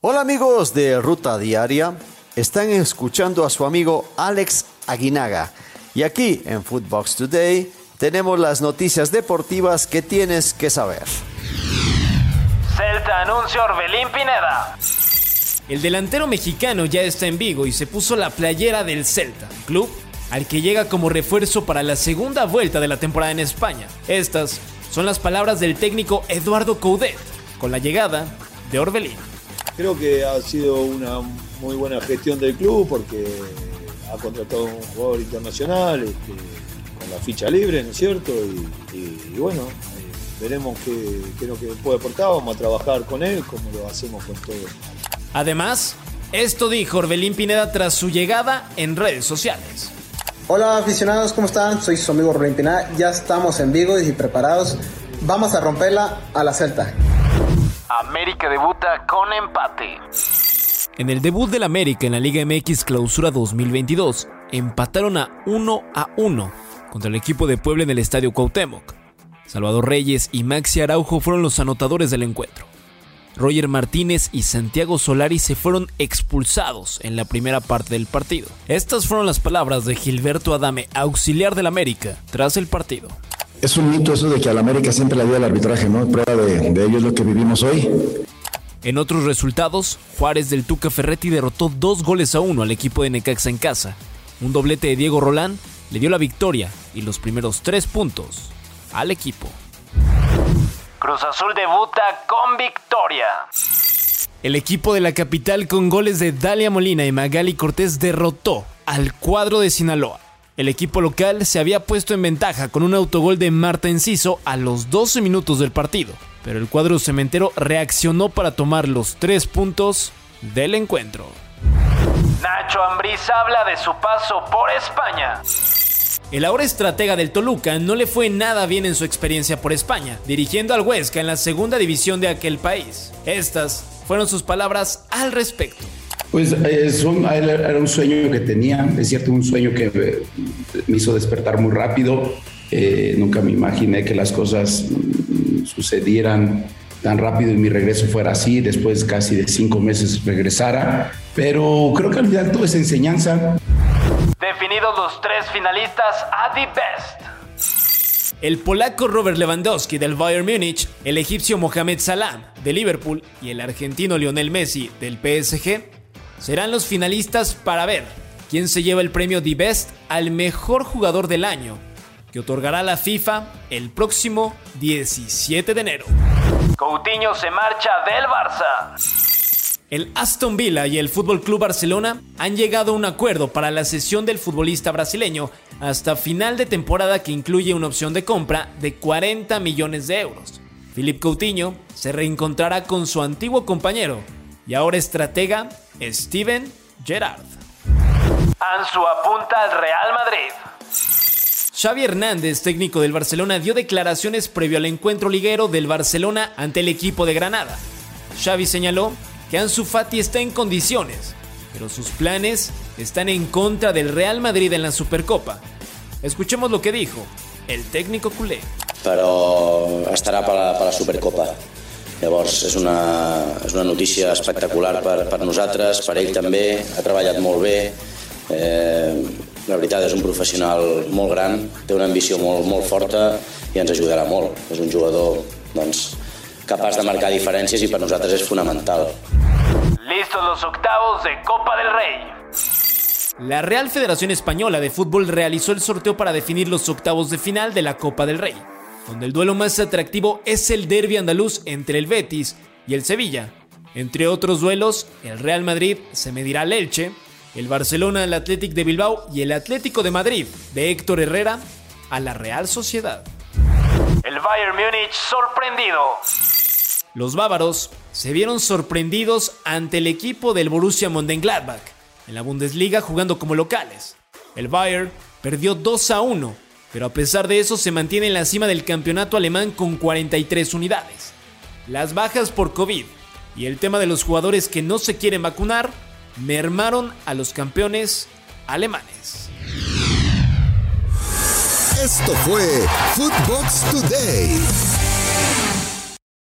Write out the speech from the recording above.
Hola amigos de Ruta Diaria, están escuchando a su amigo Alex Aguinaga y aquí en Footbox Today tenemos las noticias deportivas que tienes que saber. Celta anuncia Orbelín Pineda. El delantero mexicano ya está en Vigo y se puso la playera del Celta, club al que llega como refuerzo para la segunda vuelta de la temporada en España. Estas son las palabras del técnico Eduardo Coudet con la llegada de Orbelín. Creo que ha sido una muy buena gestión del club porque ha contratado un jugador internacional este, con la ficha libre, ¿no es cierto? Y, bueno, eh, veremos qué, qué, es lo que puede aportar, vamos a trabajar con él como lo hacemos con todo. Además, esto dijo Orbelín Pineda tras su llegada en redes sociales. Hola aficionados, ¿cómo están? Soy su amigo Orbelín Pineda, ya estamos en Vigo y preparados. Vamos a romperla a la Celta. América debuta con empate. En el debut del América en la Liga MX Clausura 2022, empataron a 1 a 1 contra el equipo de Puebla en el Estadio Cuauhtémoc. Salvador Reyes y Maxi Araujo fueron los anotadores del encuentro. Roger Martínez y Santiago Solari se fueron expulsados en la primera parte del partido. Estas fueron las palabras de Gilberto Adame, auxiliar del América, tras el partido. Es un mito eso de que al América siempre le dio el arbitraje, ¿no? Prueba de, de ello es lo que vivimos hoy. En otros resultados, Juárez del Tuca Ferretti derrotó dos goles a uno al equipo de Necaxa en casa. Un doblete de Diego Rolán le dio la victoria y los primeros tres puntos al equipo. Cruz Azul debuta con victoria. El equipo de la capital con goles de Dalia Molina y Magali Cortés derrotó al cuadro de Sinaloa. El equipo local se había puesto en ventaja con un autogol de Marta Enciso a los 12 minutos del partido, pero el cuadro cementero reaccionó para tomar los tres puntos del encuentro. Nacho Ambriz habla de su paso por España. El ahora estratega del Toluca no le fue nada bien en su experiencia por España, dirigiendo al Huesca en la segunda división de aquel país. Estas fueron sus palabras al respecto. Pues era un sueño que tenía, es cierto, un sueño que me hizo despertar muy rápido. Eh, nunca me imaginé que las cosas mm, sucedieran tan rápido y mi regreso fuera así, después casi de cinco meses regresara. Pero creo que al final todo es enseñanza. Definidos los tres finalistas a The Best. El polaco Robert Lewandowski del Bayern Múnich, el egipcio Mohamed Salah de Liverpool y el argentino Lionel Messi del PSG serán los finalistas para ver quién se lleva el premio The Best al mejor jugador del año, que otorgará la FIFA el próximo 17 de enero. Coutinho se marcha del Barça. El Aston Villa y el Fútbol Club Barcelona han llegado a un acuerdo para la cesión del futbolista brasileño hasta final de temporada que incluye una opción de compra de 40 millones de euros. Philippe Coutinho se reencontrará con su antiguo compañero y ahora estratega Steven Gerrard. Ansu apunta al Real Madrid. Xavi Hernández, técnico del Barcelona, dio declaraciones previo al encuentro liguero del Barcelona ante el equipo de Granada. Xavi señaló que Ansu Fati está en condiciones, pero sus planes están en contra del Real Madrid en la Supercopa. Escuchemos lo que dijo el técnico culé. Pero estará para, para la Supercopa. Llavors és una, és una notícia espectacular per, per nosaltres, per ell també, ha treballat molt bé, eh, la veritat és un professional molt gran, té una ambició molt, molt forta i ens ajudarà molt. És un jugador doncs, capaç de marcar diferències i per nosaltres és fonamental. Listos los octavos de Copa del Rey. La Real Federación Española de Fútbol realizó el sorteo para definir los octavos de final de la Copa del Rey donde el duelo más atractivo es el derby andaluz entre el Betis y el Sevilla. Entre otros duelos, el Real Madrid se medirá al Elche, el Barcelona al Athletic de Bilbao y el Atlético de Madrid de Héctor Herrera a la Real Sociedad. El Bayern Múnich sorprendido. Los bávaros se vieron sorprendidos ante el equipo del Borussia Mönchengladbach en la Bundesliga jugando como locales. El Bayern perdió 2 a 1 pero a pesar de eso se mantiene en la cima del campeonato alemán con 43 unidades. Las bajas por COVID y el tema de los jugadores que no se quieren vacunar mermaron a los campeones alemanes. Esto fue Footbox Today.